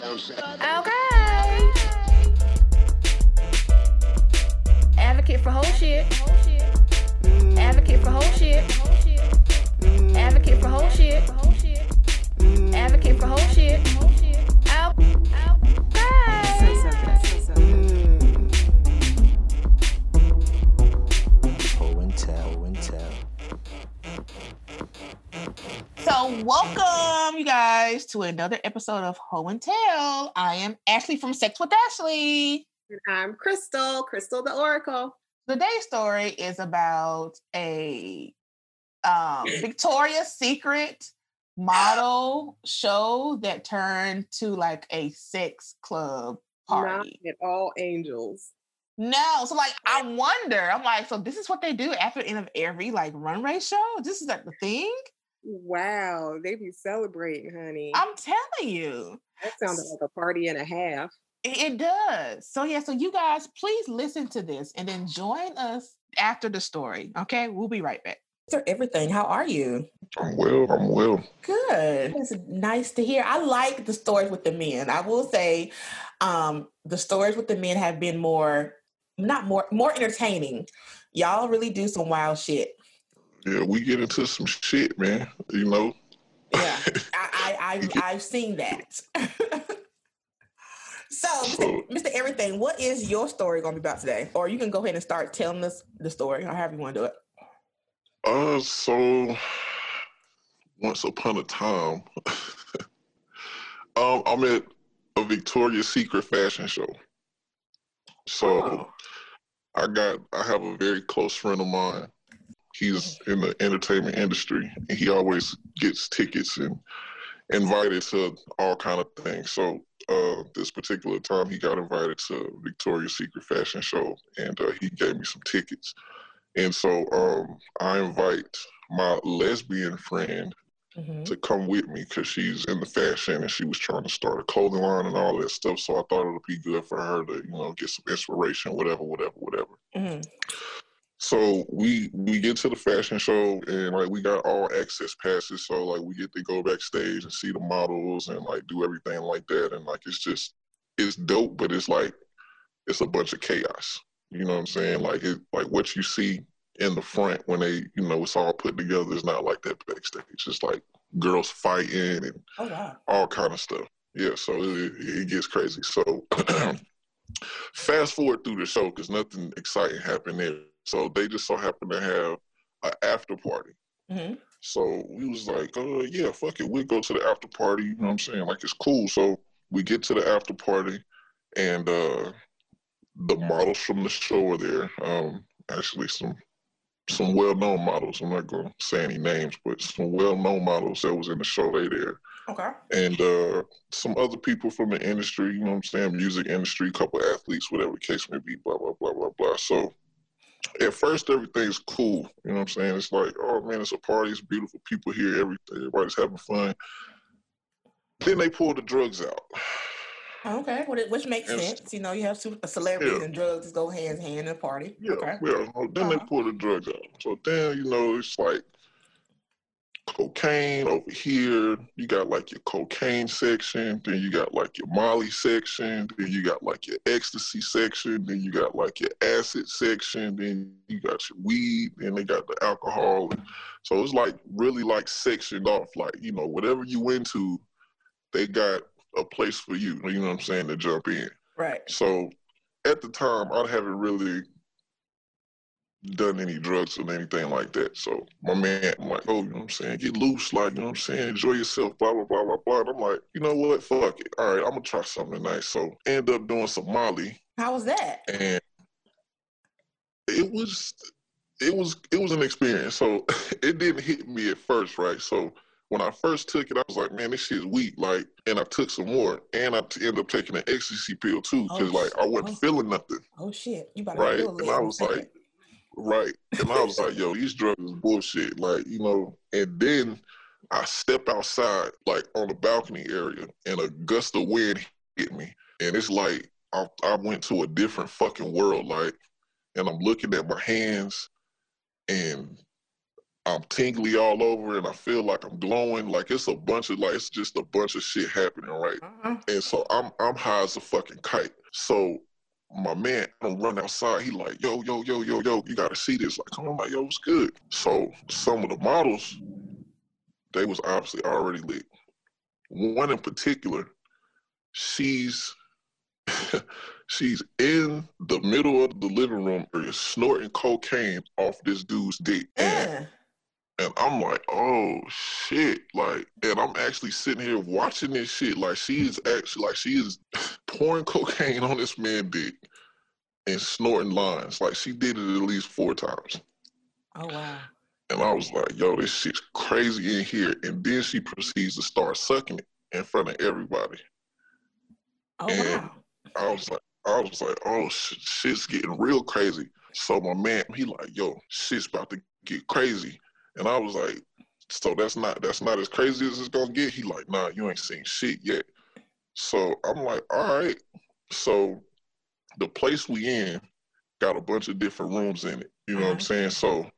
Okay. Advocate for whole shit. Advocate for whole shit. Advocate for whole shit. Advocate for whole shit. So, welcome you guys to another episode of Ho and Tell. I am Ashley from Sex with Ashley. And I'm Crystal, Crystal the Oracle. Today's story is about a um, Victoria's Secret model show that turned to like a sex club Not party. at all angels. No, so like I wonder. I'm like, so this is what they do after the end of every like runway show. This is like the thing. Wow, they be celebrating, honey. I'm telling you. that sounded like a party and a half. It, it does. So yeah, so you guys please listen to this and then join us after the story. Okay, we'll be right back. Mr. Everything, how are you? I'm well. I'm well. Good. It's nice to hear. I like the stories with the men. I will say, um, the stories with the men have been more, not more, more entertaining. Y'all really do some wild shit. Yeah, we get into some shit, man. You know. Yeah, I, I, I've, I've seen that. so, Mr. So- Mr. Everything, what is your story going to be about today? Or you can go ahead and start telling us the story, or however you want to do it. Uh, so once upon a time, um, I'm at a Victoria's Secret fashion show. So Oh. I got, I have a very close friend of mine. He's in the entertainment industry, and he always gets tickets and invited to all kind of things. So uh, this particular time, he got invited to Victoria's Secret fashion show, and uh, he gave me some tickets. And so um, I invite my lesbian friend Mhm. to come with me because she's in the fashion and she was trying to start a clothing line and all that stuff. So I thought it would be good for her to, you know, get some inspiration, whatever, whatever, whatever. Mhm. So we we get to the fashion show and like we got all access passes. So like we get to go backstage and see the models and like do everything like that. And like it's just it's dope, but it's like it's a bunch of chaos. You know what I'm saying? Like it like what you see in the front when they, you know, it's all put together is not like that backstage. It's like girls fighting and Oh, wow. all kind of stuff. Yeah, so it, it gets crazy. So fast forward through the show because nothing exciting happened there. So they just so happened to have an after party. hmm So we was like, uh, yeah, fuck it, we'll go to the after party. You know what I'm saying? Like it's cool. So we get to the after party, and uh, the models from the show are there. Um, actually, some some well-known models. I'm not gonna say any names, but some well-known models that was in the show. They there Okay. and uh, some other people from the industry, you know what I'm saying, music industry, couple athletes, whatever the case may be, blah, blah, blah, blah, blah. So at first, everything's cool. You know what I'm saying? It's like, oh man, it's a party, it's beautiful people here, everything, everybody's having fun. Then they pull the drugs out. Okay, well, which makes Yes. sense. You know, you have some celebrities Yeah. and drugs go hand in hand in a party. Yeah, Okay. yeah. Oh, Then they Uh-huh. pull the drugs out. So then, you know, it's like cocaine over here. You got like your cocaine section. Then you got like your Molly section. Then you got like your ecstasy section. Then you got like your acid section. Then you got your weed. Then they got the alcohol. So it's like really like sectioned off. Like, you know, whatever you into, they got a place for you. You know what I'm saying? To jump in. Right. So at the time, I haven't really done any drugs or anything like that. So my man, I'm like, oh, you know what I'm saying? Get loose, like, you know what I'm saying? Enjoy yourself, blah, blah, blah, blah, blah. And I'm like, you know what? Fuck it. All right, I'm going to try something tonight. So end up doing some Molly How was that? and it was it was it was an experience. So it didn't hit me at first, right? So when I first took it, I was like, man, this shit's weak. Like, and I took some more, and I t- ended up taking an ecstasy pill too, because Oh, like I wasn't oh. feeling nothing, Oh shit! You about right? And I was like, right, and I was like, yo, these drugs is bullshit. Like, you know, and then I step outside, like on the balcony area, and a gust of wind hit me, and it's like I, I went to a different fucking world, like, and I'm looking at my hands, and I'm tingly all over and I feel like I'm glowing. Like it's a bunch of like it's just a bunch of shit happening, right? Uh-huh. And so I'm I'm high as a fucking kite. So my man, I'm run outside. He like, yo, yo, yo, yo, yo, you gotta see this. Like, I'm like, yo, it's good? So some of the models, they was obviously already lit. One in particular, she's she's in the middle of the living room area snorting cocaine off this dude's dick. Yeah. and I'm like, oh shit. Like, and I'm actually sitting here watching this shit. Like, she is actually, like, she is pouring cocaine on this man dick and snorting lines. Like, she did it at least four times. Oh wow. And I was like, yo, this shit's crazy in here. And then she proceeds to start sucking it in front of everybody. Oh And- wow. I was like, I was like, oh, sh- shit's getting real crazy. So my man, he like, yo, shit's about to get crazy. And I was like, so that's not that's not as crazy as it's gonna get. He like, nah, you ain't seen shit yet. So I'm like, all right. So the place we in got a bunch of different rooms in it. You know what I'm Mhm. saying? So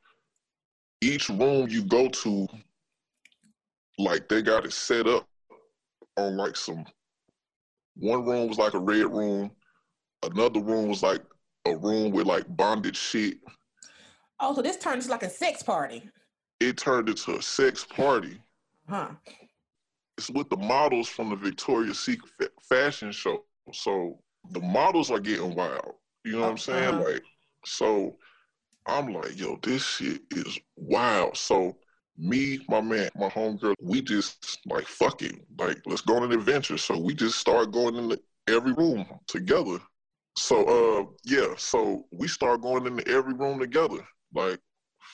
each room you go to, like they got it set up on like some one room was like a red room, another room was like a room with like bonded shit. Oh, so this turns like a sex party. It turned into a sex party. Huh. It's with the models from the Victoria's Secret fashion show. So the models are getting wild. You know what I'm saying? Uh-huh. Like, so I'm like, yo, this shit is wild. So me, my man, my homegirl, we just like fuck it. Like, let's go on an adventure. So we just start going into every room together. So uh yeah, so we start going into every room together. Like,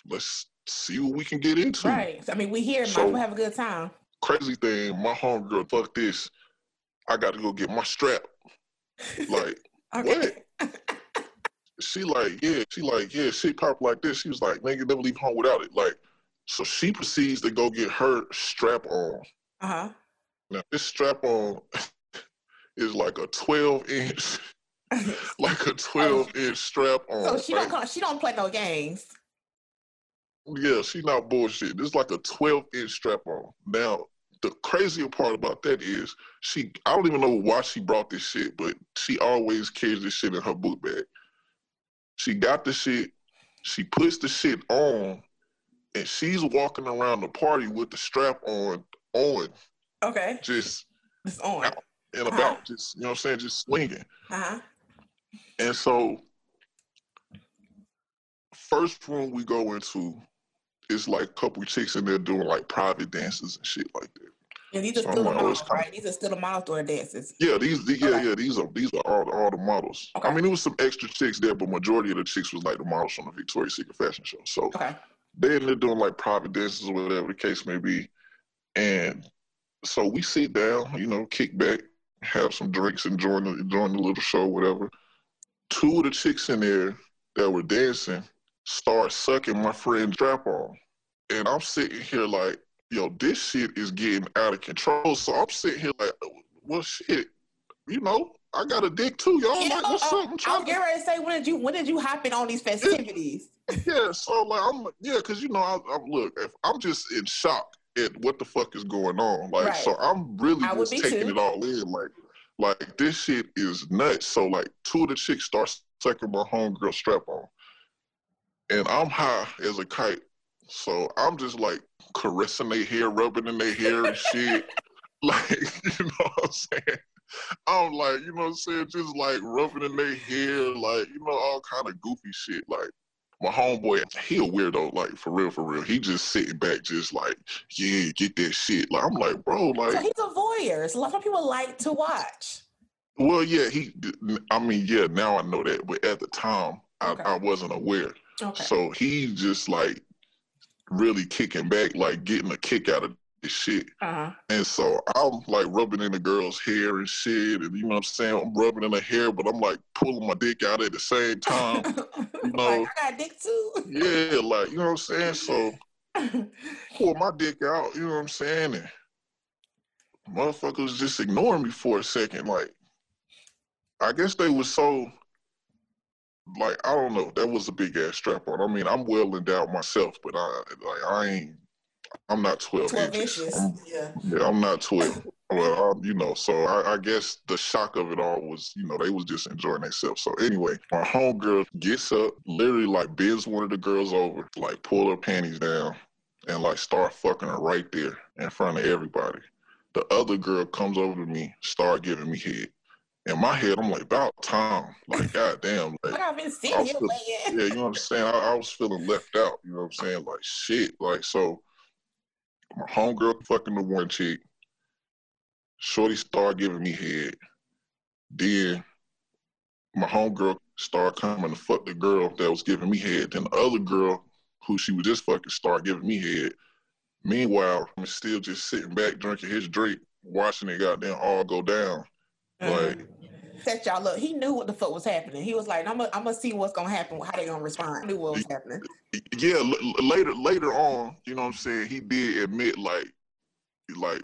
let's see what we can get into. Right. I mean, we here. Might as So- well have a good time. Crazy thing, my homegirl, fuck this. I got to go get my strap. Like, what? she like, yeah, she like, yeah, she popped like this. She was like, nigga, never leave home without it. Like, so she proceeds to go get her strap on. Uh huh. Now this strap on is like a 12 inch, like a 12 inch strap on. so she Like, don't come, she don't play no games. Yeah, she not bullshit. This is like a 12 inch strap on. Now, the crazier part about that is she I don't even know why she brought this shit, but she always carries this shit in her book bag. She got the shit, she puts the shit on, and she's walking around the party with the strap on on, Okay. just It's on. Out. and about, just you know what I'm saying, just swinging. Uh huh. And so, first room we go into is like a couple chicks in there doing like private dances and shit like that. And these are So still oh, models, right? These are still the model store dances. Yeah, these, the, yeah, Okay. yeah, these are these are all the, all the models. Okay. I mean, there was some extra chicks there, but majority of the chicks was like the models from the Victoria's Secret fashion show. So Okay. they ended up doing like private dances or whatever the case may be. And so we sit down, you know, kick back, have some drinks, enjoying the, enjoying the little show, whatever. Two of the chicks in there that were dancing start sucking my friend's strap on. And I'm sitting here like, yo, this shit is getting out of control. So I'm sitting here like, well, shit, you know, I got a dick too, y'all. Like, what's oh, up? I'm I trying was to getting ready to say, when did you when did you hop in on these festivities? yeah, so like I'm yeah, because you know, I, I'm look, if I'm just in shock at what the fuck is going on, like, Right. so I'm really I just taking too. it all in, like, like this shit is nuts. So like, two of the chicks start sucking my homegirl strap on, and I'm high as a kite, so I'm just like caressing their hair, rubbing in their hair and shit, like, you know what I'm saying. I'm like, you know what I'm saying, just like rubbing in their hair, like, you know, all kind of goofy shit. Like, my homeboy, he a weirdo, like, for real, for real. He just sitting back, just like, yeah, get that shit. Like, I'm like, bro, so like, he's a voyeur. So a lot of people like to watch. well, yeah, he, I mean, yeah, now I know that, but at the time, Okay. I, I wasn't aware. Okay. So he just like really kicking back, like getting a kick out of this shit. uh-huh. And so I'm like rubbing in the girl's hair and shit, and you know what I'm saying? I'm rubbing in her hair, but I'm like pulling my dick out at the same time. like, know- I got dick too. yeah, like you know what I'm saying? So pull my dick out, you know what I'm saying? And motherfuckers just ignoring me for a second. Like, I guess they was so like I don't know, that was a big ass strap on. I mean, I'm well endowed myself, but I like I ain't. I'm not 12, 12 inches. inches. I'm, Yeah. yeah, I'm not 12. well, um, you know, so I, I guess the shock of it all was, you know, they was just enjoying themselves. So anyway, my homegirl gets up, literally like bends one of the girls over, like pull her panties down, and like start fucking her right there in front of everybody. The other girl comes over to me, start giving me head. In my head, I'm like, about time. Like, goddamn, like Like I've been I sitting here feeling- yeah, you know what I'm saying? I, I was feeling left out. You know what I'm saying? Like shit. Like so, my homegirl fucking the one chick. Shorty started giving me head. Then my homegirl started coming to fuck the girl that was giving me head. Then the other girl, who she was just fucking, started giving me head. Meanwhile, I'm still just sitting back drinking his drink, watching it goddamn all go down. Like, Set y'all up. He knew what the fuck was happening. He was like, I'm gonna I'm gonna see what's gonna happen, how they gonna respond. I knew what was happening. yeah, l- later later on, you know what I'm saying, he did admit like like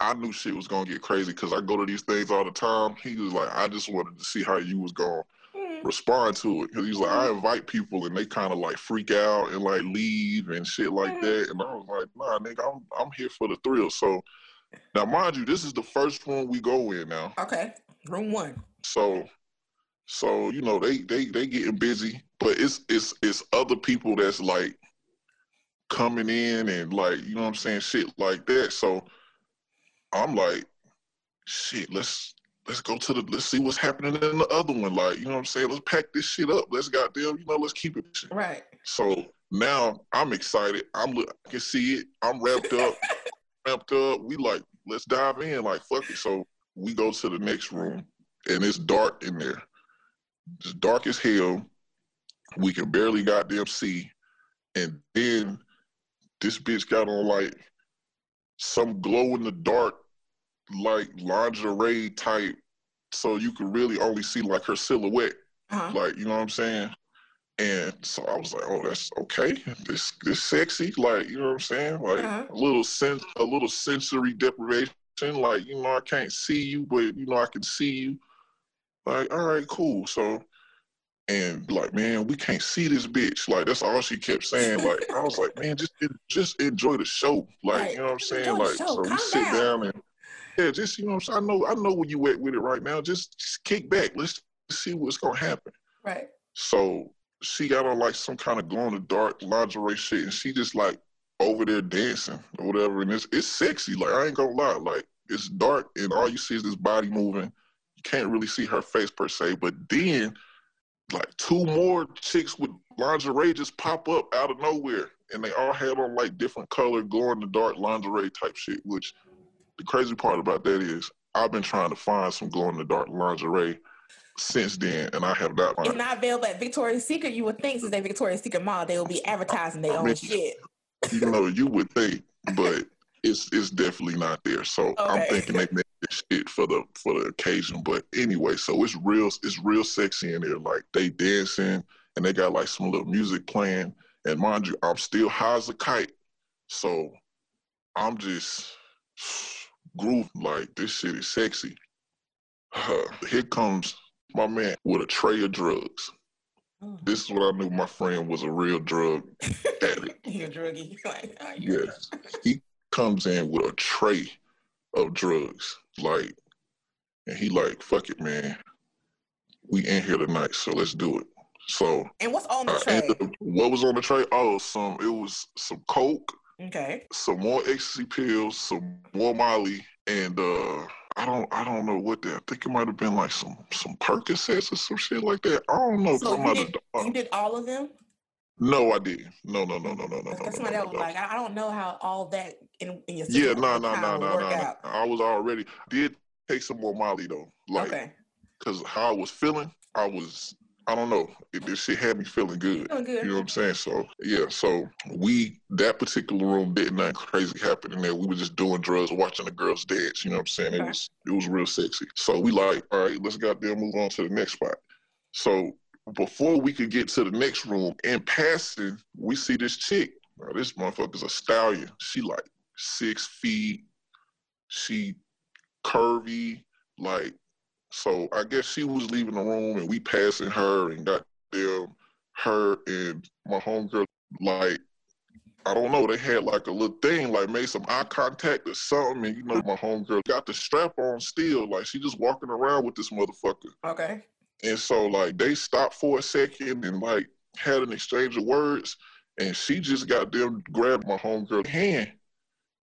I knew shit was gonna get crazy because I go to these things all the time. He was like, I just wanted to see how you was gonna Mm. respond to it. Cause he's like, I invite people and they kind of like freak out and like leave and shit like Mhm. that. And I was like, nah, nigga, I'm I'm here for the thrill. So now mind you, this is the first room we go in now. Okay. Room one. So, so you know they they they getting busy, but it's it's it's other people that's like coming in and like you know what I'm saying shit like that. So I'm like, shit, let's let's go to the let's see what's happening in the other one. Like you know what I'm saying, let's pack this shit up. Let's goddamn you know let's keep it. Right. So now I'm excited. I'm look- I can see it. I'm wrapped up, up. We like let's dive in. Like fuck it. So we go to the next room and it's dark in there. It's dark as hell. We can barely goddamn see. And then this bitch got on like some glow in the dark, like lingerie type, so you could really only see like her silhouette. Uh-huh. Like, you know what I'm saying? And so I was like, oh, that's okay. This this sexy, like, you know what I'm saying? Like Uh-huh. a little sense a little sensory deprivation. Like, you know, I can't see you, but you know, I can see you. Like, all right, cool. So and like, man, we can't see this bitch. Like, that's all she kept saying. Like, I was like, man, just just enjoy the show. Like, Right. you know what I'm saying? enjoy Like, so we Calm sit down. down and yeah, just you know what I'm saying. I know I know where you at with it right now. Just, just kick back. Let's see what's gonna happen. Right. So she got on like some kind of glow in the dark lingerie shit, and she just like over there dancing or whatever. And it's it's sexy. Like I ain't gonna lie. Like it's dark, and all you see is this body moving. You can't really see her face per se, but then like two more chicks with lingerie just pop up out of nowhere, and they all had on like different color glow in the dark lingerie type shit. Which the crazy part about that is I've been trying to find some glow in the dark lingerie since then, and I have not It's not available at Victoria's Secret. You would think since they Victoria's Secret mall, they will be advertising their I own mean, shit. you know, you would think, but it's it's definitely not there. So I'm thinking they made this shit for the for the occasion. But anyway, so it's real it's real sexy in there. Like they dancing and they got like some little music playing. And mind you, I'm still high as a kite. So I'm just grooving like this shit is sexy. here comes my man with a tray of drugs. Oh. This is what I knew my friend was a real drug addict. You're a druggie. Like, oh, Yes. He comes in with a tray of drugs. Like, and he like, fuck it, man. We in here tonight, so let's do it. So And what's on the I tray? up- what was on the tray? Oh, some it was some coke, Okay. some more ecstasy pills, some more Molly, and uh I don't I don't know what that I think it might have been like some some Percocets or some shit like that. I don't know. 'cause So you did, you did all of them? no, I didn't. No, no, no, no, no, no. Because no, somebody no, no. like, I I don't know how all that in, in your Yeah, no, no, no, no, no. I was already did take some more Molly though, like okay. because how I was feeling, I was I don't know. It, this shit had me feeling good. Doing good. You know what I'm saying? So yeah, so we that particular room did nothing crazy happen in there. We were just doing drugs, watching the girls dance. You know what I'm saying? It Okay. was it was real sexy. So we like, all right, let's goddamn move on to the next spot. So before we could get to the next room, in passing, we see this chick. Now, this motherfucker's a stallion. She like six feet. She curvy, like so I guess she was leaving the room and we passing her and got them, her and my homegirl, like, I don't know, they had like a little thing, like made some eye contact or something, and you know, my homegirl got the strap on still, like she just walking around with this motherfucker. Okay. And so like they stopped for a second and like had an exchange of words, and she just got them grabbed my homegirl hand,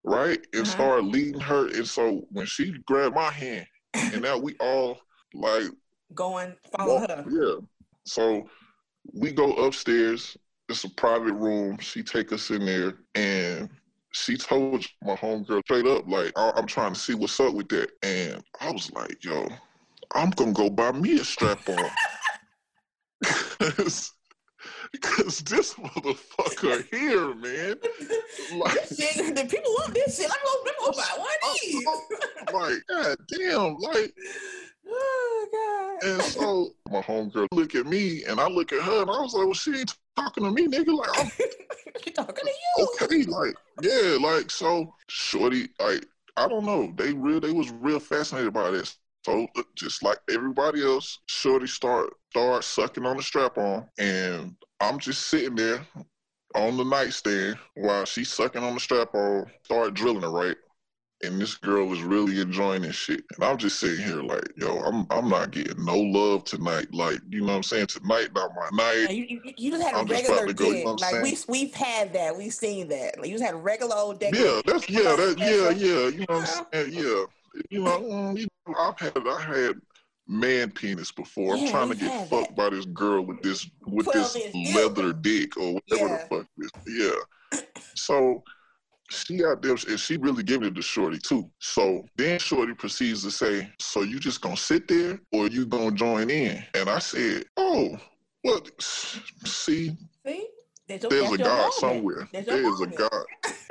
right, and Uh-huh. started leading her. And so when she grabbed my hand, and now we all like Going follow walk- her. yeah. So we go upstairs. It's a private room. She take us in there, and she told my homegirl straight up, like, I- I'm trying to see what's up with that. And I was like, yo, I'm gonna go buy me a strap on. Because this motherfucker here, man. Like, shit, the people want this shit. I'm gonna buy one of these. like, oh, god damn, like, oh god. and so my homegirl look at me, and I look at her, and I was like, well, she ain't talking to me, nigga. Like, I'm she talking to you. okay, like, yeah, like, so, shorty, like, I don't know, they real, they was real fascinated by this. So, just like everybody else, shorty start start sucking on the strap on, and I'm just sitting there on the nightstand while she's sucking on the strap on, start drilling her right. And this girl is really enjoying this shit. And I'm just sitting here like, yo, I'm I'm not getting no love tonight. Like, you know what I'm saying? Tonight not my night. You, you, you just had a I'm about regular to go, you dick. know like we saying? we've had that. We've seen that. Like you just had a regular old dick. Yeah, that's yeah, that yeah, yeah. You know what I'm saying? Yeah. You know, mm, you know, I've had I had man penis before. I'm trying to get fucked by this girl with this with this leather dick or whatever Yeah. the fuck this. Yeah. So she out there and she really giving it to Shorty too. So then Shorty proceeds to say, So you just gonna sit there or you gonna join in? And I said, Oh, well see, See, That's your- there's a God moment. somewhere. Your There's a. God.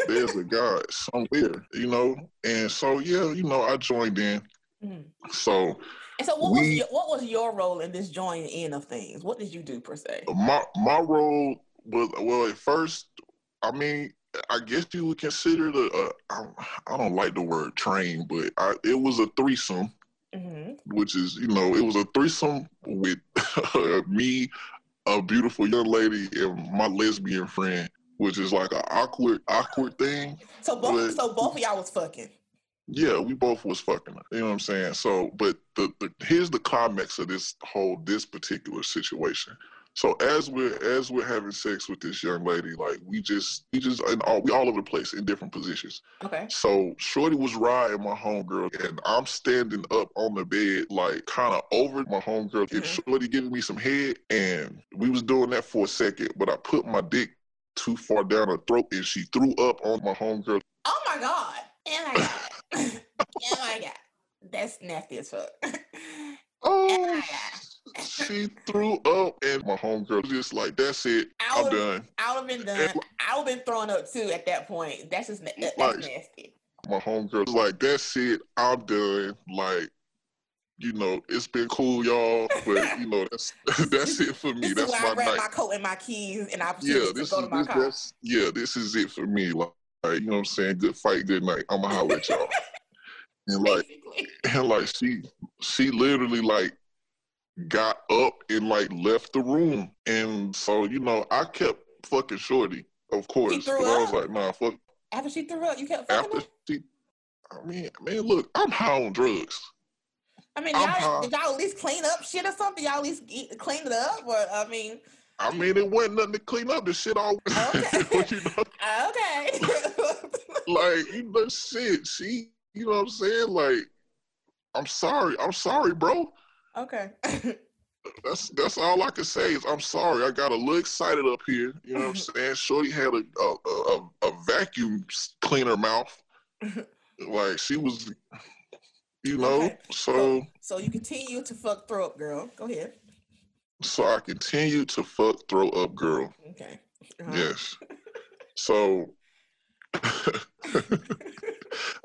There's a God somewhere, you know? And so yeah, you know, I joined in. Mhm. So And so, what was your, what was your role in this joining in of things? What did you do per se? my my role was well at first, I mean, I guess you would consider it I, don't like the word train, but I, it was a threesome, hmm which is you know, it was a threesome with me, a beautiful young lady, and my lesbian friend, which is like an awkward awkward thing. So both But- so both of y'all was fucking. Yeah, we both was fucking. You know what I'm saying? So, but the, the here's the climax of this whole this particular situation. So as we're as we're having sex with this young lady, like we just we just and all we all over the place in different positions. Okay. So Shorty was riding my homegirl, and I'm standing up on the bed, like kind of over my homegirl, and Mhm. Shorty giving me some head, and we was doing that for a second, but I put my dick too far down her throat, and she threw up on my homegirl. Oh my god. Oh my god. Oh my god. That's nasty as fuck. Oh, oh, God. she threw up, and my homegirl just like, "That's it, I I'm done." I would have been done. I would have been throwing up too at that point. That's just that's Like- nasty. My homegirl was like, "That's it, I'm done." Like, you know, it's been cool, y'all, but you know, that's that's it for me. This is That's where my I grab night. my coat and my keys and I yeah, this is this, yeah, this is it for me. Like, like, you know what I'm saying? Good fight, good night. I'ma holler at y'all. and like Basically. and like she she literally like got up and like left the room. And so, you know, I kept fucking shorty, of course. But I was like, nah, fuck After she threw up, you kept fucking after her? she I mean, man, look, I'm high on drugs. I mean, y'all did y'all at least clean up shit or something? Y'all at least eat, clean it up? Or I mean, I mean, it wasn't nothing to clean up. The shit all, Okay. you know, okay. like you know, shit. She, you know what I'm saying? Like, I'm sorry. I'm sorry, bro. okay. That's that's all I can say is I'm sorry. I got a little excited up here. You know what I'm saying? Shorty had a a, a, a vacuum cleaner mouth. like she was, you know. Okay. So so you continue to fuck throw up, girl. Go ahead. So I continued to fuck throw up, girl. Okay. Uh-huh. Yes. So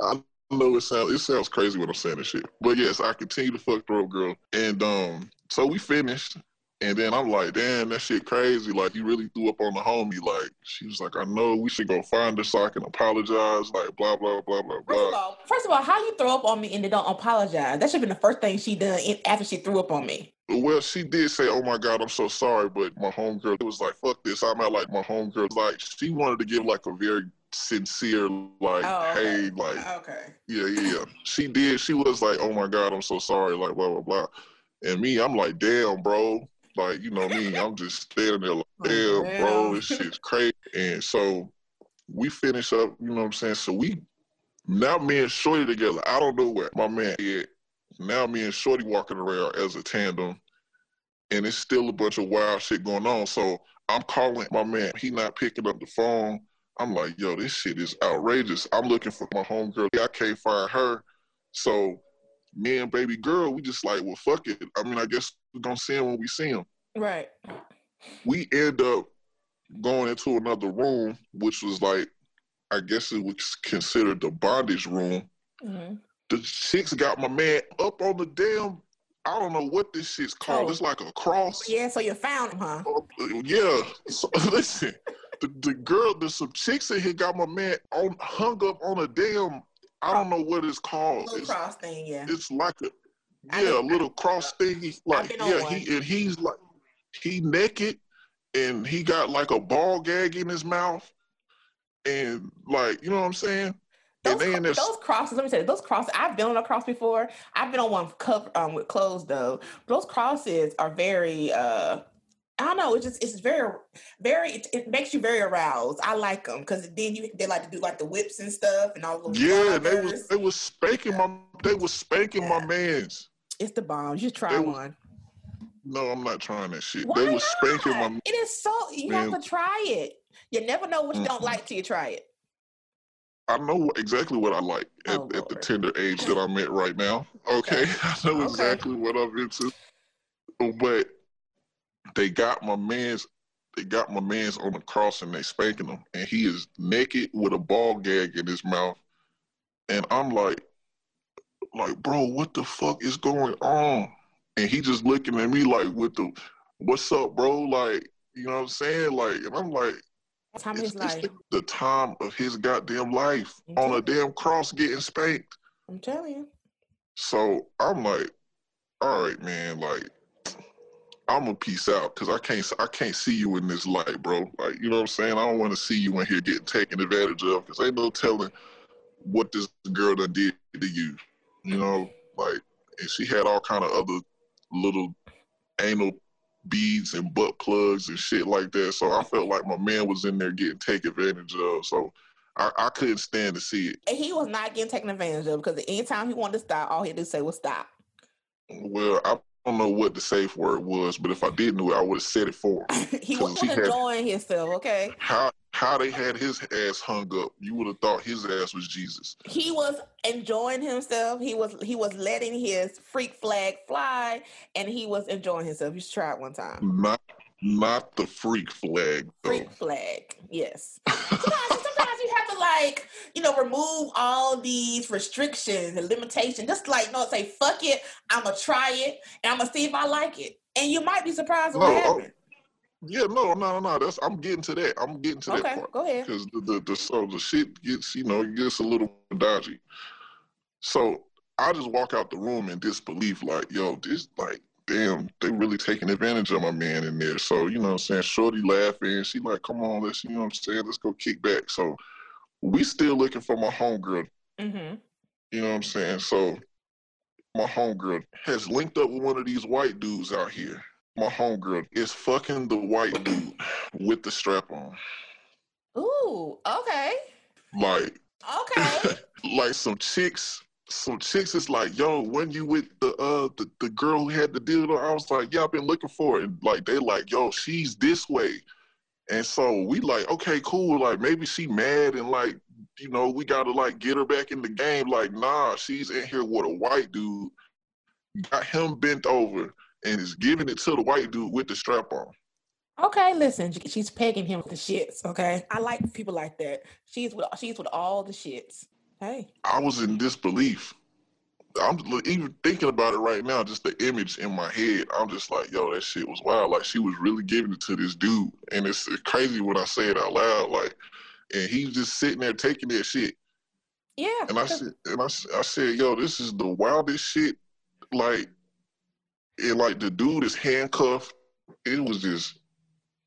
I know it sounds it sounds crazy when I'm saying this shit, but yes, I continue to fuck throw up, girl, and um, so we finished, And then I'm like, damn, that shit crazy. Like, you really threw up on the homie. Like, she was like, I know we should go find her so I can apologize. Like, blah, blah, blah, blah, First of all, first of all, how you throw up on me and then don't apologize? That should have been the first thing she done in, after she threw up on me. Well, she did say, oh my God, I'm so sorry. But my homegirl was like, fuck this. I'm out like my homegirl. Like, she wanted to give like a very sincere, like, Oh, okay. hey, like, Okay. Yeah, yeah, yeah. She did. She was like, "Oh my God, I'm so sorry." Like blah blah blah. And me, I'm like, "Damn, bro." Like you know me, I'm just standing there like, Oh, bro, damn. this shit's crazy." And so we finish up. You know what I'm saying? So we now me and Shorty together. I don't know where my man is. Now me and Shorty walking around as a tandem, and it's still a bunch of wild shit going on. So I'm calling my man. He not picking up the phone. I'm like, yo, this shit is outrageous. I'm looking for my homegirl. Yeah, I can't find her. So me and baby girl, we just like, well, fuck it. I mean, I guess gonna see him when we see him. Right. We end up going into another room, which was like, I guess it was considered the bondage room. hmm The chicks got my man up on the damn. I don't know what this shit's called. Oh. It's like a cross. Yeah, so you found him, huh? Yeah. So listen, the, the girl, there's some chicks in here got my man on hung up on a damn. I don't know what it's called. It's, cross thing, yeah. it's like a yeah, a little cross thing. He's like yeah, one. he and he's like he naked and he got like a ball gag in his mouth and like you know what I'm saying. Those, and then those crosses, let me tell you, those crosses, I've been on a cross before. I've been on one cover um, with clothes though. Those crosses are very, uh, I don't know, it's just, it's very, very, it, it makes you very aroused. I like them because then you, they like to do like the whips and stuff and all those. yeah, they was they was spanking my they was spanking my man's. It's the bomb. You try was- one. No, I'm not trying that shit. Why they was spanking my It is so, you Man. have to try it. You never know what you don't like till you try it. I know exactly what I like at, Oh, at the tender age that I'm at right now. Okay, I know Okay. exactly what I'm into. But they got my man's, they got my man's on the cross and they spanking him, and he is naked with a ball gag in his mouth, and I'm like, like, bro, what the fuck is going on? And he just looking at me like, with the, what's up, bro? Like, you know what I'm saying? Like, and I'm like. Time It's, it's the time of his goddamn life I'm on a damn cross getting spanked. I'm telling you. So I'm like, all right, man, like I'm gonna peace out because I can't I can't see you in this light, bro. Like, you know what I'm saying? I don't want to see you in here getting taken advantage of because ain't no telling what this girl done did to you. You know, like, and she had all kind of other little anal beads and butt plugs and shit like that. So I felt like my man was in there getting taken advantage of. So I, I couldn't stand to see it. And he was not getting taken advantage of because anytime he wanted to stop, all he had to say was stop. Well, I don't know what the safe word was, but if I did know it, I would have said it for him. he wasn't he had- enjoying himself, okay? How how they had his ass hung up, you would have thought his ass was Jesus. He was enjoying himself. He was he was letting his freak flag fly and he was enjoying himself. You should try it one time. Not not the freak flag though. Freak flag, yes. like, you know, remove all these restrictions and limitations. Just like, know, say, fuck it, I'ma try it and I'm gonna see if I like it. And you might be surprised at what No, oh, happened. Yeah, no, no, no. That's I'm getting to that. I'm getting to that Okay, part. go ahead. because the, the the so the shit gets you know it gets a little dodgy. So I just walk out the room in disbelief, like yo, this like damn, they really taking advantage of my man in there. So you know what I'm saying, Shorty laughing, she like, come on, let's you know what I'm saying, let's go kick back. So we still looking for my homegirl. Mm-hmm. You know what I'm saying? So my homegirl has linked up with one of these white dudes out here. My homegirl is fucking the white dude with the strap on. Ooh, okay. Like Okay. like some chicks, some chicks is like, yo, when you with the uh the, the girl who had the deal, I was like, yeah, I've been looking for it. And like they like, yo, she's this way. And so we like, okay, cool. Like maybe she mad and like, you know, we gotta like get her back in the game. Like, nah, she's in here with a white dude, got him bent over, and is giving it to the white dude with the strap on. Okay, listen, she's pegging him with the shits. Okay, I like people like that. She's with she's with all the shits. Hey, I was in disbelief. I'm even thinking about it right now. Just the image in my head, I'm just like, yo, that shit was wild. Like she was really giving it to this dude, and it's, crazy when I say it out loud. Like, and he's just sitting there taking that shit. Yeah. And I said, and I, I said, yo, this is the wildest shit. Like, and like the dude is handcuffed. It was just,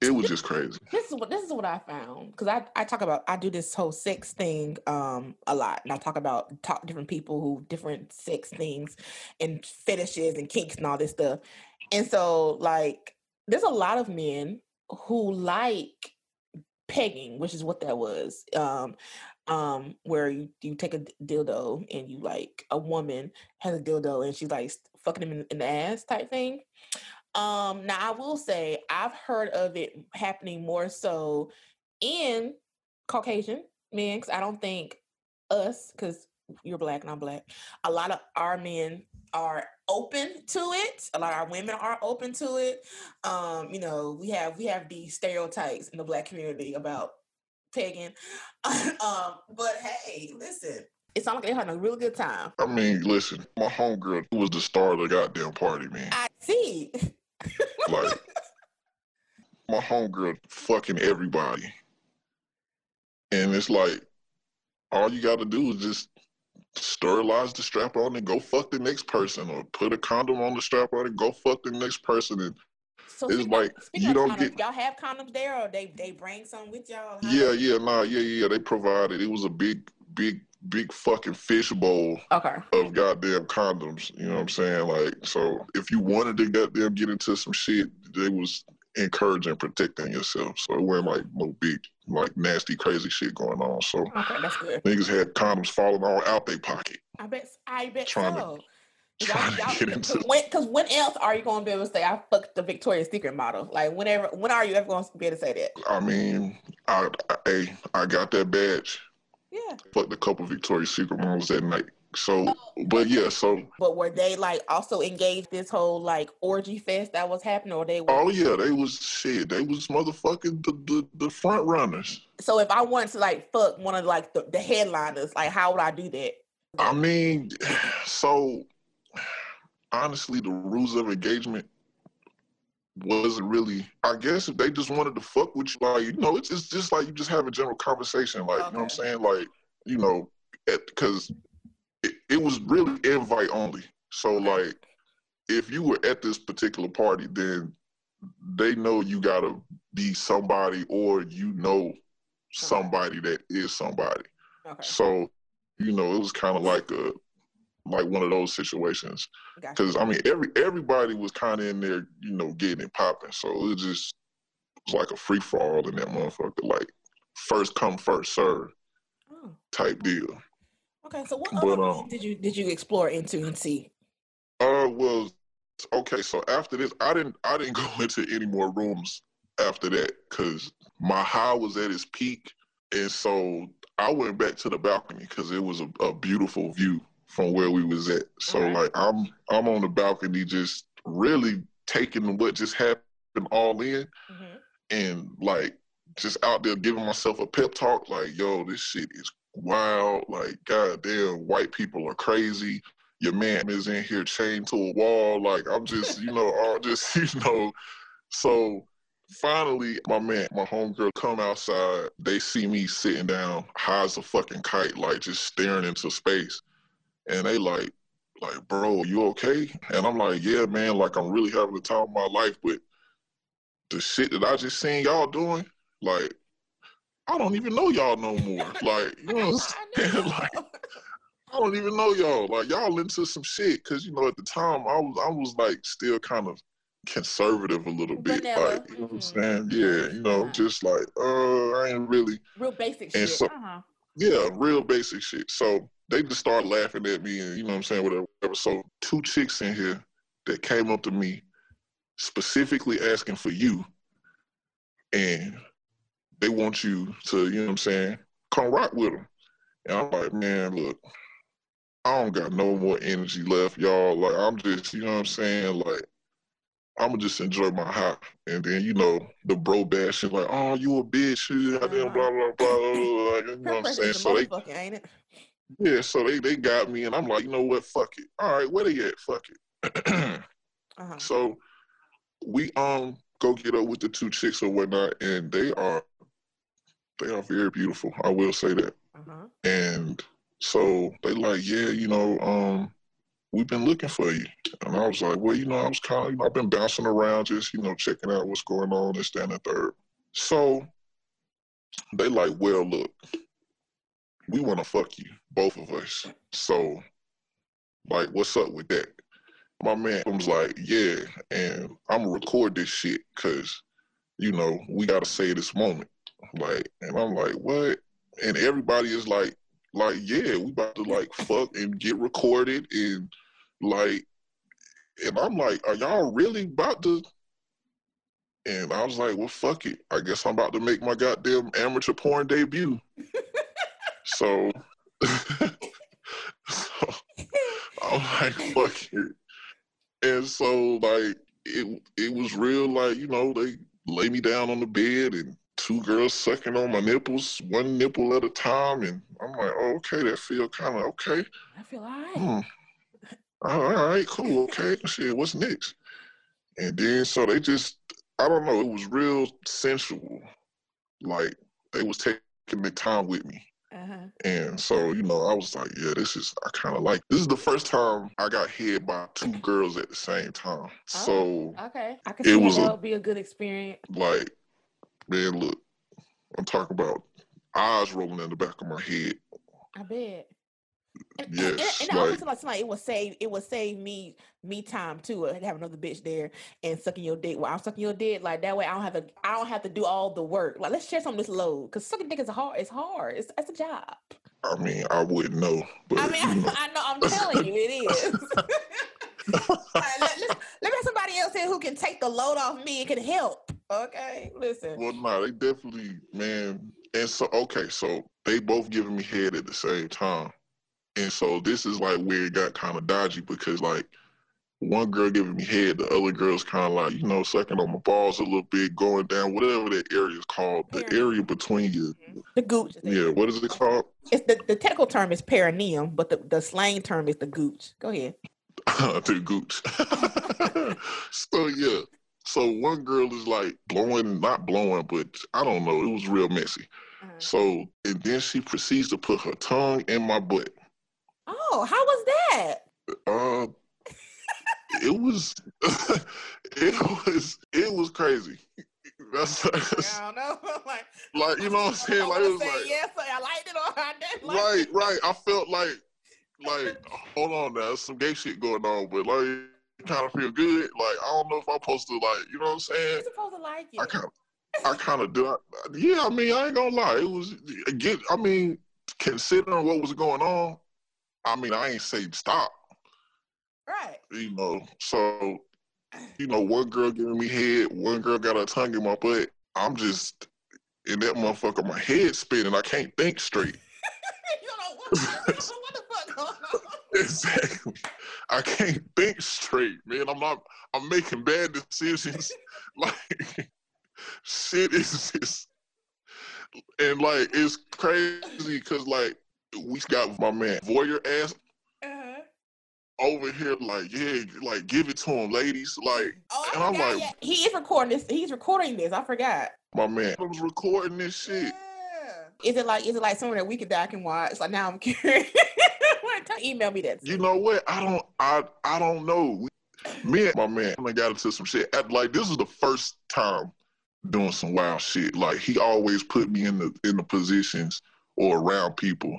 it was just crazy. this is what this is what I found because I, I talk about I do this whole sex thing um a lot and I talk about talk different people who different sex things and fetishes and kinks and all this stuff and so like there's a lot of men who like pegging which is what that was um um where you, you take a dildo and you like a woman has a dildo and she's like fucking him in, in the ass type thing um, now I will say I've heard of it happening more so in Caucasian men, because I don't think us, because you're black and I'm black, a lot of our men are open to it. A lot of our women are open to it. Um, you know, we have we have these stereotypes in the black community about pegging. um, but hey, listen, it sounds like they're having a really good time. I mean, listen, my homegirl was the star of the goddamn party, man. I see. Like, my homegirl fucking everybody. And it's like, all you got to do is just sterilize the strap on and go fuck the next person, or put a condom on the strap on and go fuck the next person. And So It's speaking of- like, speaking you don't condoms, get- y'all have condoms there, or they they bring some with y'all? How yeah, yeah, nah, yeah, yeah, they provided. It was a big, big, big fucking fishbowl Okay. of goddamn condoms. You know what I'm saying? Like, so if you wanted to goddamn get into some shit, they was encouraging protecting yourself. So it wasn't like no big, like nasty, crazy shit going on. So Okay, that's good. niggas had condoms falling all out their pocket. I bet. I bet Trying to- so. trying to get into- Because when, when else are you going to be able to say I fucked the Victoria's Secret model? Like whenever, when are you ever going to be able to say that? I mean, I, I, hey, I got that badge. Yeah. Fucked a couple Victoria's Secret models that night. So, but yeah, so But were they like also engaged this whole like orgy fest that was happening, or they were? oh yeah, they was shit. They was motherfucking the the, the front runners. So if I wanted to like fuck one of like the, the headliners, like how would I do that? I mean, so honestly, the rules of engagement wasn't really. I guess if they just wanted to fuck with you, like you know, it's it's just like you just have a general conversation, like you know what I'm saying, like you know, because it, it was really invite only. So like, if you were at this particular party, then they know you gotta be somebody, or you know somebody that is somebody. Okay, So, you know, it was kind of like a like one of those situations gotcha. because I mean, every everybody was kind of in there, you know, getting it popping. So it was just it was like a free for all in that motherfucker, like first come first serve Oh, type deal. okay. So what But, other um, did you did you explore into and see? Uh, well, okay. So after this, I didn't I didn't go into any more rooms after that because my high was at its peak, and so I went back to the balcony because it was a, a beautiful view from where we was at. So Alright. like I'm I'm on the balcony just really taking what just happened all in Mhm. and like just out there giving myself a pep talk like yo this shit is wild like goddamn white people are crazy your man is in here chained to a wall like i'm just you know all just you know so finally my man my homegirl come outside they see me sitting down high as a fucking kite like just staring into space and they like like bro you okay and i'm like yeah man like i'm really having the time of my life but the shit that I just seen y'all doing, like, I don't even know y'all no more. Like, you know what I'm saying? like, I don't even know y'all. Like, y'all into some shit because you know at the time I was I was like still kind of conservative a little bit. Vanilla, Like, you know what I'm mhm. saying? Yeah, you know, Uh-huh. just like, uh, I ain't really Real basic And shit. so- uh-huh. yeah, real basic shit. So they just started laughing at me and you know what I'm saying, whatever. whatever. So two chicks in here that came up to me specifically asking for you and they want you to, you know what I'm saying, come rock with them. And I'm like, man, look, I don't got no more energy left, y'all. Like, I'm just, you know what I'm saying? Like, I'm gonna just enjoy my high. And then, you know, the bro bashing, like, oh, you a bitch, you blah, blah, blah, blah, blah, blah. You know what I'm saying? So they, ain't it? Yeah, so they they got me, and I'm like, you know what? Fuck it. All right, where they at? Fuck it. Uh-huh. so we um go get up with the two chicks or whatnot, and they are they are very beautiful. I will say that. Uh-huh. And so they like, yeah, you know, um, we've been looking for you. And I was like, well, you know, I was kind of, you know, I've been bouncing around, just, you know, checking out what's going on, this, that, and the third. So they like, well, look, we want to fuck you, both of us. So, like, what's up with that? My man was like, yeah, and I'm gonna record this shit because, you know, we gotta say this moment. Like, and I'm like, what? And everybody is like, like, yeah, we about to like fuck and get recorded and like, and I'm like, are y'all really about to? And I was like, well, fuck it. I guess I'm about to make my goddamn amateur porn debut. so, so I'm like, fuck it. And so like it it was real like, you know, they lay me down on the bed and two girls sucking on my nipples, one nipple at a time, and I'm like, oh, okay, that feel kind of okay. I feel all right. Hmm. All right, cool, okay. Shit, what's next? And then so they just, I don't know, it was real sensual. Like they was taking their time with me. Uh-huh. And so, you know, I was like, yeah, this is, I kind of like, this is the first time I got hit by two girls at the same time. So, Okay. I can It see was a- be a good experience. like, man, look, I'm talking about eyes rolling in the back of my head. I bet. And, and- Yes, and, and I like- like somebody it would save it would save me me time too uh, to have another bitch there and sucking your dick while I'm sucking your dick like that way I don't have to I don't have to do all the work like let's share some of this load because sucking dick is hard it's hard it's it's a job I mean, I wouldn't know, but I mean you know. I, know I'm telling you it is Like, let, let me have somebody else here who can take the load off me and can help okay listen Well, no, they definitely, man. And so, okay, so they both giving me head at the same time. And so this is like where it got kind of dodgy because, like, one girl giving me head, the other girl's kind of like, you know, sucking on my balls a little bit, going down, whatever that area is called, the Perineum. area between you. the gooch as Yeah, what is it called? it's the, the technical term is perineum but the, the slang term is the gooch go ahead the gooch. so yeah. So one girl is like blowing, not blowing, but I don't know. It was real messy. Uh-huh. So and then she proceeds to put her tongue in my butt. Oh how was that Uh, it was, it was, it was crazy. That's I don't know. like, like you know what I'm saying. Like it was like yes, I liked it or I didn't like right, it. right. I felt like like hold on, now some gay shit going on, but like kind of feel good. Like I don't know if I'm supposed to like you know what I'm saying. You're supposed to like it. I kind of, I kind of do. I, yeah, I mean, I ain't gonna lie. It was get. I mean, considering what was going on, I mean, I ain't say stop. right. You know, so you know, one girl giving me head, one girl got her tongue in my butt. I'm just in that motherfucker. My head spinning. I can't think straight. you know what, what the fuck going on. Exactly. I can't think straight, man. I'm not. I'm making bad decisions. like shit is just, and like it's crazy because like we got my man voyeur ass Uh-huh. over here, like yeah, like give it to him, ladies. Like Oh, And I'm like- yeah, he is recording this. He's recording this. I forgot. my man was recording this shit. Yeah. Is it like is it like something that we could that and watch? Like now I'm curious. Like, Email me that. You know what? I don't. I I don't know. Me and my man I got into some shit. At, like this is the first time doing some wild shit. Like he always put me in the in the positions or around people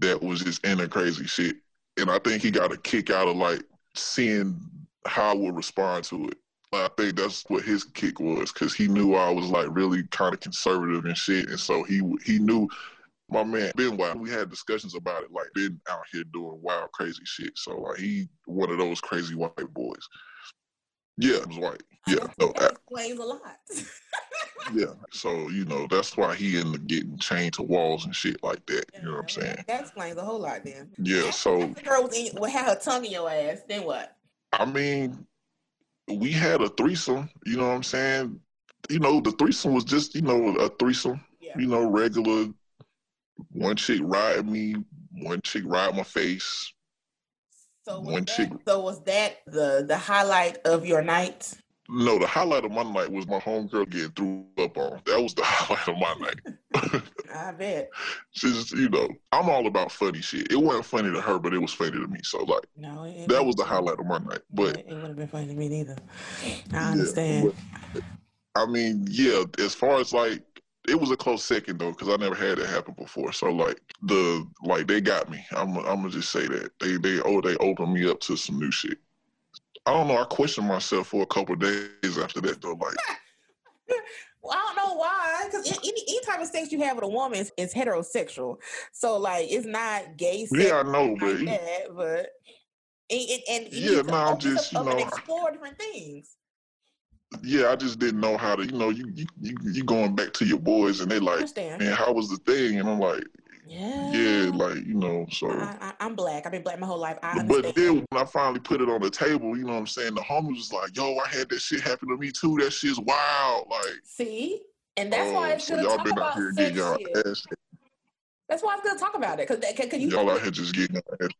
that was just in the crazy shit. And I think he got a kick out of like seeing how I would respond to it. Like, I think that's what his kick was because he knew I was like really kind of conservative and shit, and so he he knew my man Ben wild. We had discussions about it, like Ben out here doing wild, crazy shit. So like he one of those crazy white boys. Yeah, it was white. Yeah, no, that explains a lot. yeah. So you know that's why he ended up getting chained to walls and shit like that. You know what I'm saying? That explains a whole lot then. Yeah. So The girl was in, would have her tongue in your ass. Then what? I mean, we had a threesome. You know what I'm saying? You know, the threesome was just you know a threesome. Yeah. You know, regular. One chick riding me, one chick ride my face. So was One that, chick- so was that the the highlight of your night? No, the highlight of my night was my homegirl getting threw up on. That was the highlight of my night. I bet. Just you know, I'm all about funny shit. It wasn't funny to her, but it was funny to me. So like No, it, that was the highlight of my night. But it, wouldn't have been funny to me neither. I Yeah, understand. but- I mean, yeah, as far as like it was a close second though, because I never had it happen before. So like the like they got me. I'm I'm gonna just say that they they oh they opened me up to some new shit. I don't know. I questioned myself for a couple of days after that though. Like Well, I don't know why, because any, any type of sex you have with a woman is, is heterosexual. So like, it's not gay sex yeah, I know, but like that, but and, and, and Yeah, no, I'm just, you know, explore different things. yeah, I just didn't know how to. You know, you you you, you going back to your boys and they like, man, how was the thing? And I'm like, Yeah. yeah, like you know, so. I, I, I'm black. I've been black my whole life. I But understand. then when I finally put it on the table, you know what I'm saying? The homie was like, yo, I had that shit happen to me too. That shit's wild. Like, See, and that's why um, it's so good to y'all talk been out about here sex getting y'all shit. ass. That's why it's good to talk about it because because you Y'all out here just getting your ass.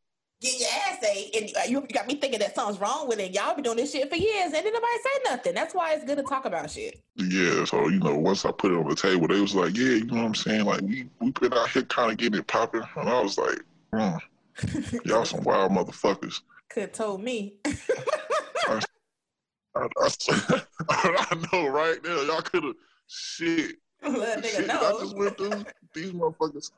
Get your ass ate, and you got me thinking that something's wrong with it. Y'all been doing this shit for years, and then nobody say nothing. That's why it's good to talk about shit. Yeah, so, you know, once I put it on the table, they was like, yeah, you know what I'm saying? Like, we, we been out here kind of getting it popping. And I was like, hmm, y'all some wild motherfuckers. Could have told me. I, I, I know, right? now, y'all could have, shit. Nigga Shit I just went through. These motherfuckers,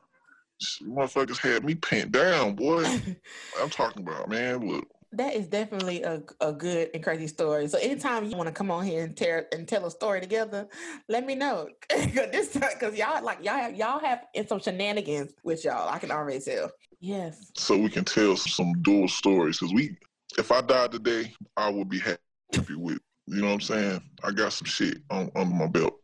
motherfuckers had me pent down, boy. I'm talking about, man. Look, That is definitely a, a good and crazy story. So anytime you want to come on here and tell and tell a story together, let me know. Cause this because y'all like y'all have, y'all have some shenanigans with y'all. I can already tell. Yes. so we can tell some dual stories. Cause we, if I died today, I would be happy with. You know what I'm saying? I got some shit on under my belt.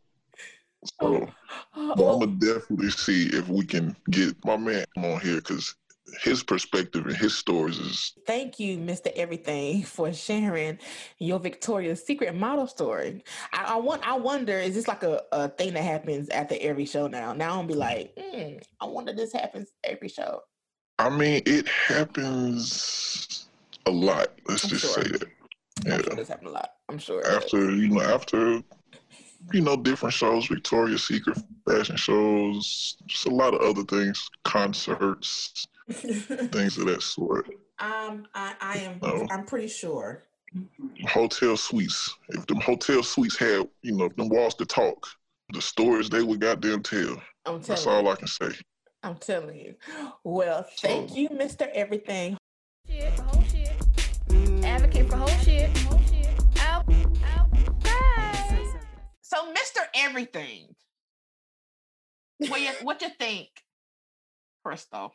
So, Oh, I'm gonna definitely see if we can get my man on here because his perspective and his stories is thank you, Mr. Everything, for sharing your Victoria's Secret model story. I, I want. I wonder, is this like a, a thing that happens after every show now? Now I'm be like, hmm, I wonder this happens every show. I mean, it happens a lot. Let's I'm just sure. say that. I'm Yeah. sure this happens a lot. I'm sure. After you know, after you know, different shows, Victoria's Secret fashion shows, just a lot of other things, concerts, things of that sort. um, I, I am. No. I'm pretty sure. Hotel suites. If them hotel suites had, you know, if them walls to talk, the stories they would goddamn tell. I'm That's all You, I can say. I'm telling you. Well, thank So- you, Mr. Everything. shit, for whole shit. Advocate for whole shit. So, Mr. Everything, what you what you think, Crystal?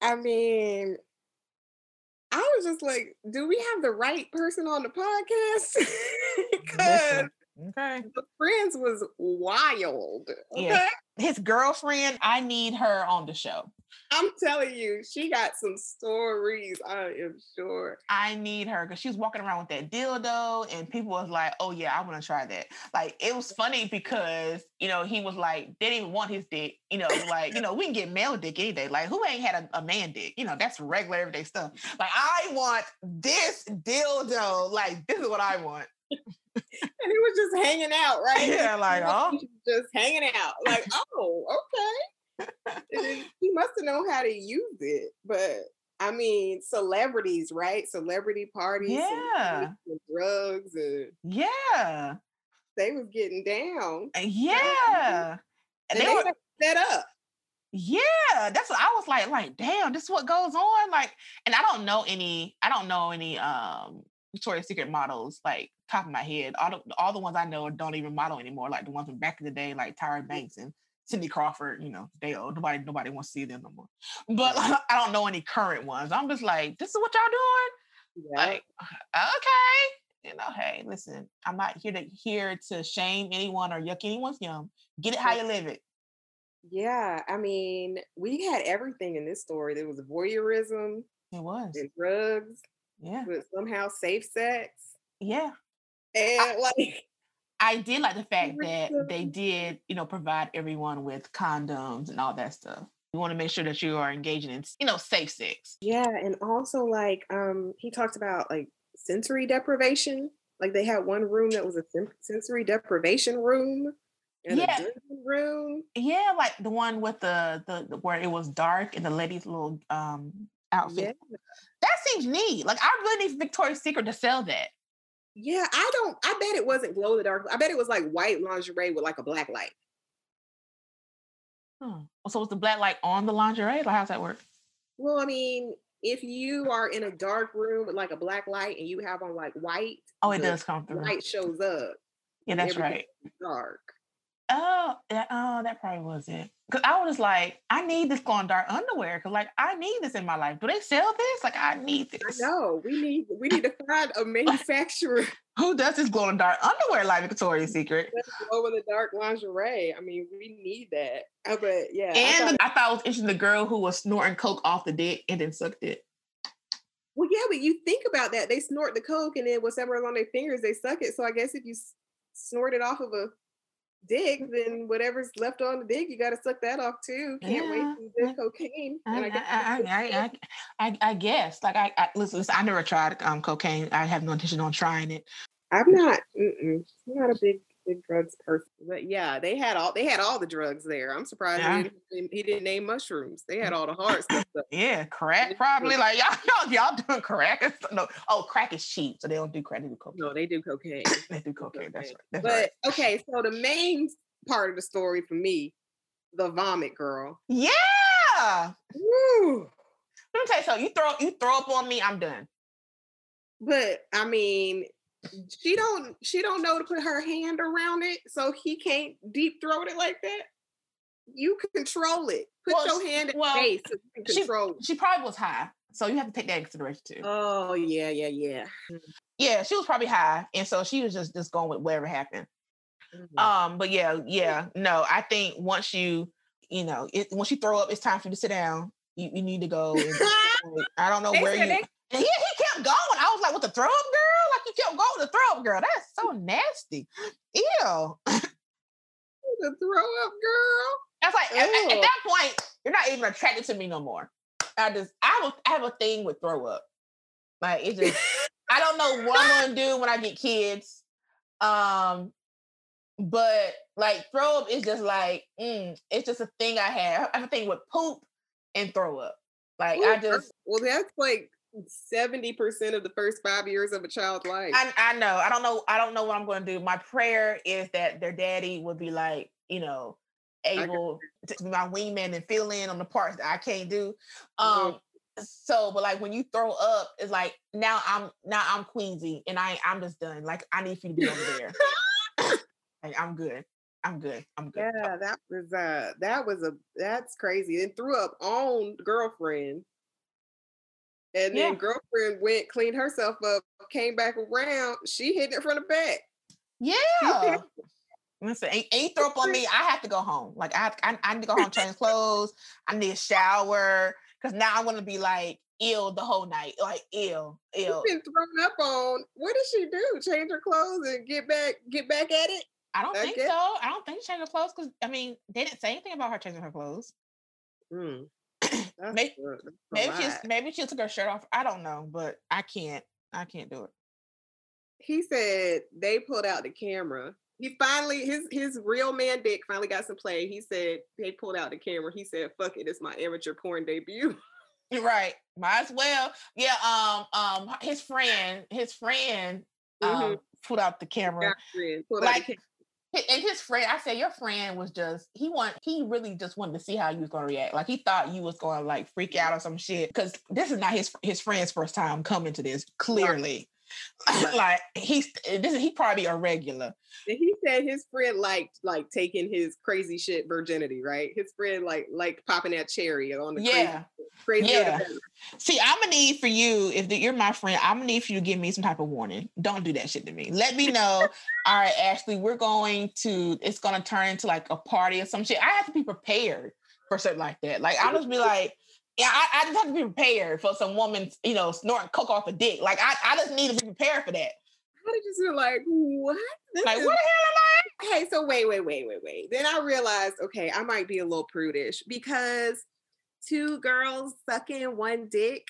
I mean, I was just like, do we have the right person on the podcast? Because Okay. the friends was wild. Okay. Yeah. His girlfriend, I need her on the show. I'm telling you, she got some stories, I am sure. I need her because she was walking around with that dildo, and people was like, "Oh yeah, I want to try that." Like it was funny because you know he was like, they didn't even want his dick. You know, like you know we can get male dick any day. Like who ain't had a, a man dick? You know that's regular everyday stuff. Like I want this dildo. Like this is what I want. And he was just hanging out, right? Yeah, like, oh. Just hanging out. Like, oh, okay. He must have known how to use it. But I mean, celebrities, right? Celebrity parties, Yeah. celebrities and drugs, and Yeah, they was getting down. yeah. And they they, were set up. Yeah, that's what I was like. Like, damn, this is what goes on. Like, and I don't know any. I don't know any um Victoria's Secret models like top of my head. All the all the ones I know don't even model anymore. Like the ones from back in the day, like Tyra Banks and Cindy Crawford. You know, they old. Nobody nobody wants to see them no more. But I don't know any current ones. I'm just like, this is what y'all doing. Yeah. Like, okay. You know, hey, listen, I'm not here to here to shame anyone or yuck anyone's yum. Get it how you live it. yeah. I mean, we had everything in this story. There was voyeurism It was. and drugs, Yeah. but somehow safe sex. Yeah. And like I did like the fact that they did, you know, provide everyone with condoms and all that stuff. You want to make sure that you are engaging in, you know, safe sex. Yeah, and also like um he talked about like sensory deprivation. Like they had one room that was a sensory deprivation room and Yeah. room. Yeah, like the one with the, the the where it was dark and the lady's little um outfit. Yeah. That seems neat. Like I really need Victoria's Secret to sell that. Yeah, I don't I bet it wasn't glow in the dark. I bet it was like white lingerie with like a black light. Hmm. So was the black light on the lingerie? Like how's that work? Well, I mean, if you are in a dark room with like a black light and you have on like white, Oh, it does come through. light shows up. Yeah, that's right. Dark. Oh, that, oh, that probably was it. Cause I was like, I need this glowing dark underwear. Cause like I need this in my life. Do they sell this? Like I need I this. know. We need we need to find a manufacturer Who does this glowing dark underwear like Victoria's Secret? glow in the dark lingerie. I mean, we need that. Uh, but yeah, I And thought- the- I thought it was interesting the girl who was snorting coke off the dick and then sucked it. well, yeah, but you think about that. They snort the coke and then whatever's on their fingers, they suck it. So I guess if you snort it off of a dick, then whatever's left on the dig, you got to suck that off too. Can't Yeah, wait for good cocaine. I, I, I guess I, guess. Like I, I listen, listen, I never tried um cocaine. I have no intention on trying it. I'm not. I'm not a big big drugs person. But yeah, they had all they had all the drugs there. I'm surprised Yeah. he, didn't, he didn't name mushrooms. They had mm. all the hard stuff. Yeah, crack probably. Like y'all, y'all, y'all doing crack? No, oh, crack is cheap, so they don't do crack. They do cocaine. No, they do cocaine. They do cocaine. That's right. That's But right. okay, so the main part of the story for me, the vomit girl. Yeah. Woo! Let me tell you something. You throw you throw up on me, I'm done. But I mean, she don't she don't know to put her hand around it, so he can't deep throat it like that. You control it. Put Well, your she- hand in well, face so you can she- it. She probably was high, so you have to take that into consideration too. Oh yeah, yeah, yeah. yeah, she was probably high, and so she was just just going with whatever happened. Mhm. Um, but yeah, yeah, no, I think once you, you know, it, once you throw up, it's time for you to sit down. You, you need to go. And, I don't know They where you. they- And he, he kept going. I was like, "What the throw up girl? Like you kept going with the throw up girl? That's so nasty. Ew." the throw up girl. That's like at, at- at that point, you're not even attracted to me no more. I just I have a, I have a thing with throw up. Like it just I don't know what I'm gonna do when I get kids. Um, but like throw up is just like mm, it's just a thing I have. I have a thing with poop and throw up. Like I just well, that's like seventy percent of the first five years of a child's life. I, I know I don't know I don't know what I'm going to do. My prayer is that their daddy would be like you know able to be my wingman and fill in on the parts that I can't do. Mhm. Um, so but like when you throw up, it's like now I'm now I'm queasy and I I'm just done. Like I need for you to be over there. like I'm good. I'm good. I'm good. yeah, that was uh that was a that's crazy. And threw up on girlfriend. And then Yeah. girlfriend went, cleaned herself up, came back around. She hit it from the back. Yeah. Listen, ain't, ain't throw up on me. I have to go home. Like I, have, I, I need to go home, change clothes. I need a shower because now I'm gonna be like ill the whole night. Like ill, ill. She's been thrown up on. What did she do? Change her clothes and get back, get back at it? I don't I think guess- so. I don't think she changed her clothes because I mean they didn't say anything about her changing her clothes. Mm. That's May- a- Maybe she maybe she took her shirt off. I don't know, but I can't. I can't do it. he said they pulled out the camera. He finally his his real man dick finally got some play. He said they pulled out the camera. He said, "Fuck it, it's my amateur porn debut." Right. Might as well. Yeah. Um. Um. His friend. His friend. Um. Mhm. Put out the camera. Friend, pulled out the Like, camera. And his friend, I said, your friend was just he want he really just wanted to see how you was gonna react. Like he thought you was gonna like freak out or some shit. Because this is not his his friend's first time coming to this. Clearly. like he's eh, this is he probably a regular. And he said his friend liked like taking his crazy shit virginity, right? His friend like like popping that cherry on the Yeah. crazy, crazy Yeah. See, I'm gonna need for you if the, you're my friend. I'm gonna need for you to give me some type of warning. Don't do that shit to me. Let me know. All right, Ashley, we're going to. It's gonna turn into like a party or some shit. I have to be prepared for something like that. Like I'll just be like, I, I just have to be prepared for some woman, you know, snorting coke off a dick. Like I, I just need to be prepared for that. How did you feel like what? This Like is- what the hell am I? okay, so wait, wait, wait, wait, wait. Then I realized, okay, I might be a little prudish because two girls sucking one dick,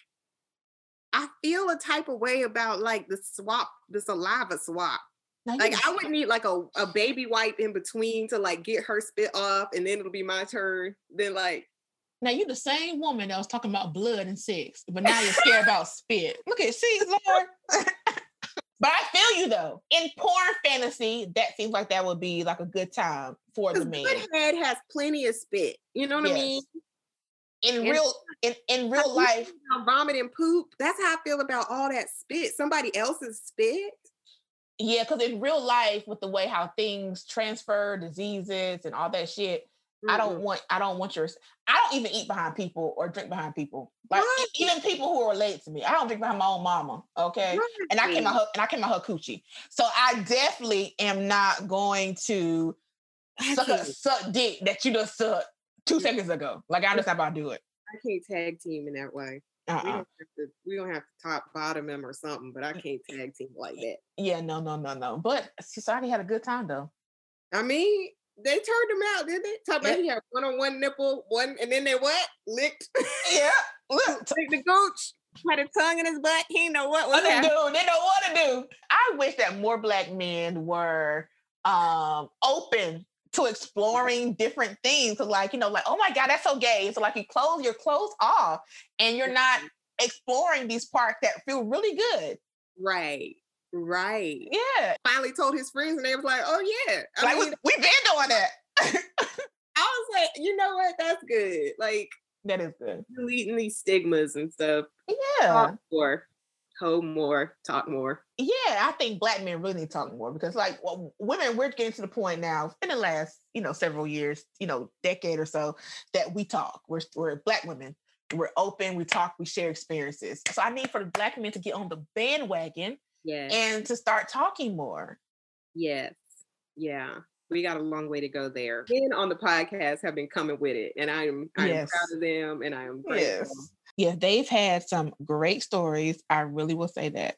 I feel a type of way about like the swap, the saliva swap. Now, Like I would need like a, a baby wipe in between to like get her spit off, and then it'll be my turn. Then like Now you the same woman that was talking about blood and sex, but now you're scared about spit. Look at see, Lord. But I feel you though. In porn fantasy, that seems like that would be like a good time for the man. good head has plenty of spit. You know what I mean? In And- real in, in real life, vomit and poop. That's how I feel about all that spit. Somebody else's spit. yeah, because in real life, with the way how things transfer, diseases and all that shit, I don't want I don't want your I don't even eat behind people or drink behind people. Like even people who are related to me. I don't drink behind my own mama. Okay. and I came out her and I came out her coochie. So I definitely am not going to I suck a suck dick that you just sucked two Yeah. seconds ago. Like I understand how to do it. I can't tag team in that way. We Uh-uh. don't have to. We don't have to top bottom him or something. But I mm. can't tag team like that. Yeah, no, no, no, no. But society had a good time though. I mean, they turned him out, didn't they? Talk about Yeah. he had one on one nipple, one, and then they what? Licked, Yeah. Look, licked the gooch, had a tongue in his butt. He know what was what they do? They know what to do. I wish that more black men were um open to exploring different things. So like, you know, like, oh my God, that's so gay. So like you close your clothes off and you're not exploring these parts that feel really good. Right, right. Yeah. Finally told his friends, and they was like, "Oh yeah." I like mean, we, we've been doing that. I was like, you know what? That's good. Like that is good. deleting these stigmas and stuff. Yeah. Talk more, hoe more, talk more. Yeah, I think black men really need to talk more because, like, well, women, we're getting to the point now in the last, you know, several years, you know, decade or so, that we talk. We're we're black women. We're open. We talk. We share experiences. So I need for the black men to get on the bandwagon Yeah. and to start talking more. Yes. Yeah. We got a long way to go there. Men on the podcast have been coming with it, and I am I am Yes. proud of them, and I am grateful. Yeah, they've had some great stories. I really will say that.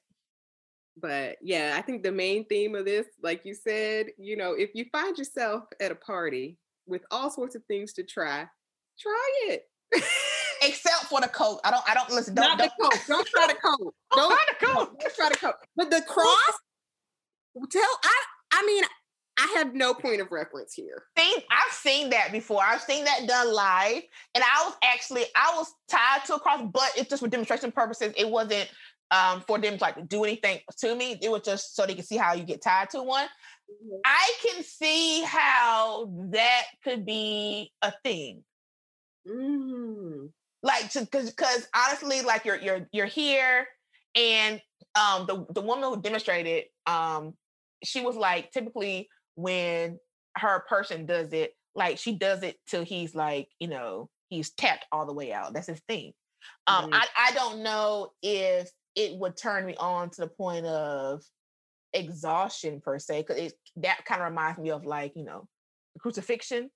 But yeah, I think the main theme of this, like you said, you know, if you find yourself at a party with all sorts of things to try, try it. Except for the coat. I don't. I don't listen. Don't. Not the don't, coke. Don't try the coat. don't Don't, try the coat. don't try the coke. But the cross. Tell I. I mean, I have no point of reference here. I've seen that before. I've seen that done live, and I was actually I was tied to a cross, but it's just for demonstration purposes. It wasn't um, for them to like do anything to me. It was just so they could see how you get tied to one. I can see how that could be a thing. Mm. Like, to because because honestly, like you're you're you're here, and um the the woman who demonstrated um she was like typically when her person does it, like she does it till he's like, you know, he's tapped all the way out. That's his thing. Um, Mhm. I, I don't know if it would turn me on to the point of exhaustion per se, because it that kind of reminds me of like, you know, crucifixion,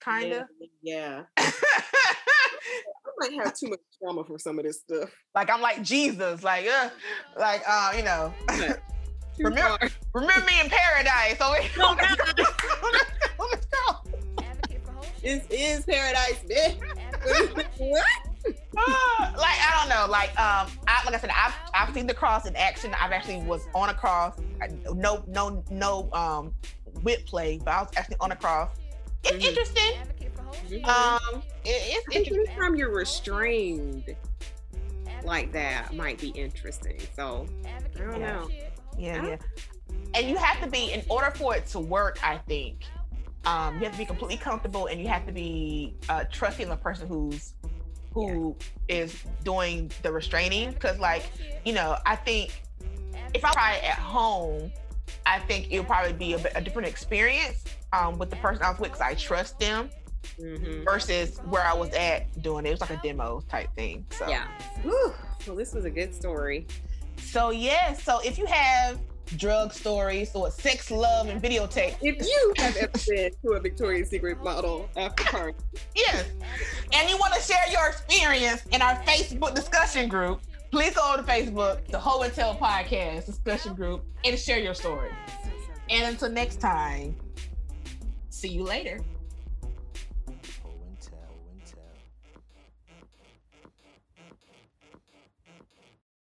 kind of. Yeah. might have too much trauma for some of this stuff. like I'm like Jesus, like uh, like uh, you know, Remember- far. remember me in paradise. So we, Oh, let's go. Let's go. Advocate for whole This is paradise, bitch. Advocate for whole shit. what? Uh, like I don't know, like um, I, like I said, I've I've seen the cross in action. I've actually was on a cross. I, no, no, no um, whip play, but I was actually on a cross. It's Mhm. interesting. Advocate for. Um, it, I it's think interesting. anytime you're restrained like that might be interesting. So I don't for know. Yeah, yeah. And you have to be in order for it to work. I think um, you have to be completely comfortable, and you have to be uh, trusting the person who's who is doing the restraining. Because, like, you know, I think if I try it at home, I think it'll probably be a, a different experience um, with the person I was with because I trust them mhm. versus where I was at doing it. It was like a demo type thing. So yeah. Whew. Well, this was a good story. So yeah. So if you have drug stories or sex, love, and videotape, If you have ever been to a Victoria's Secret model after party, yes, and you want to share your experience in our Facebook discussion group, please go to Facebook, the Ho and Tell Podcast discussion group, and share your story. And until next time, see you later.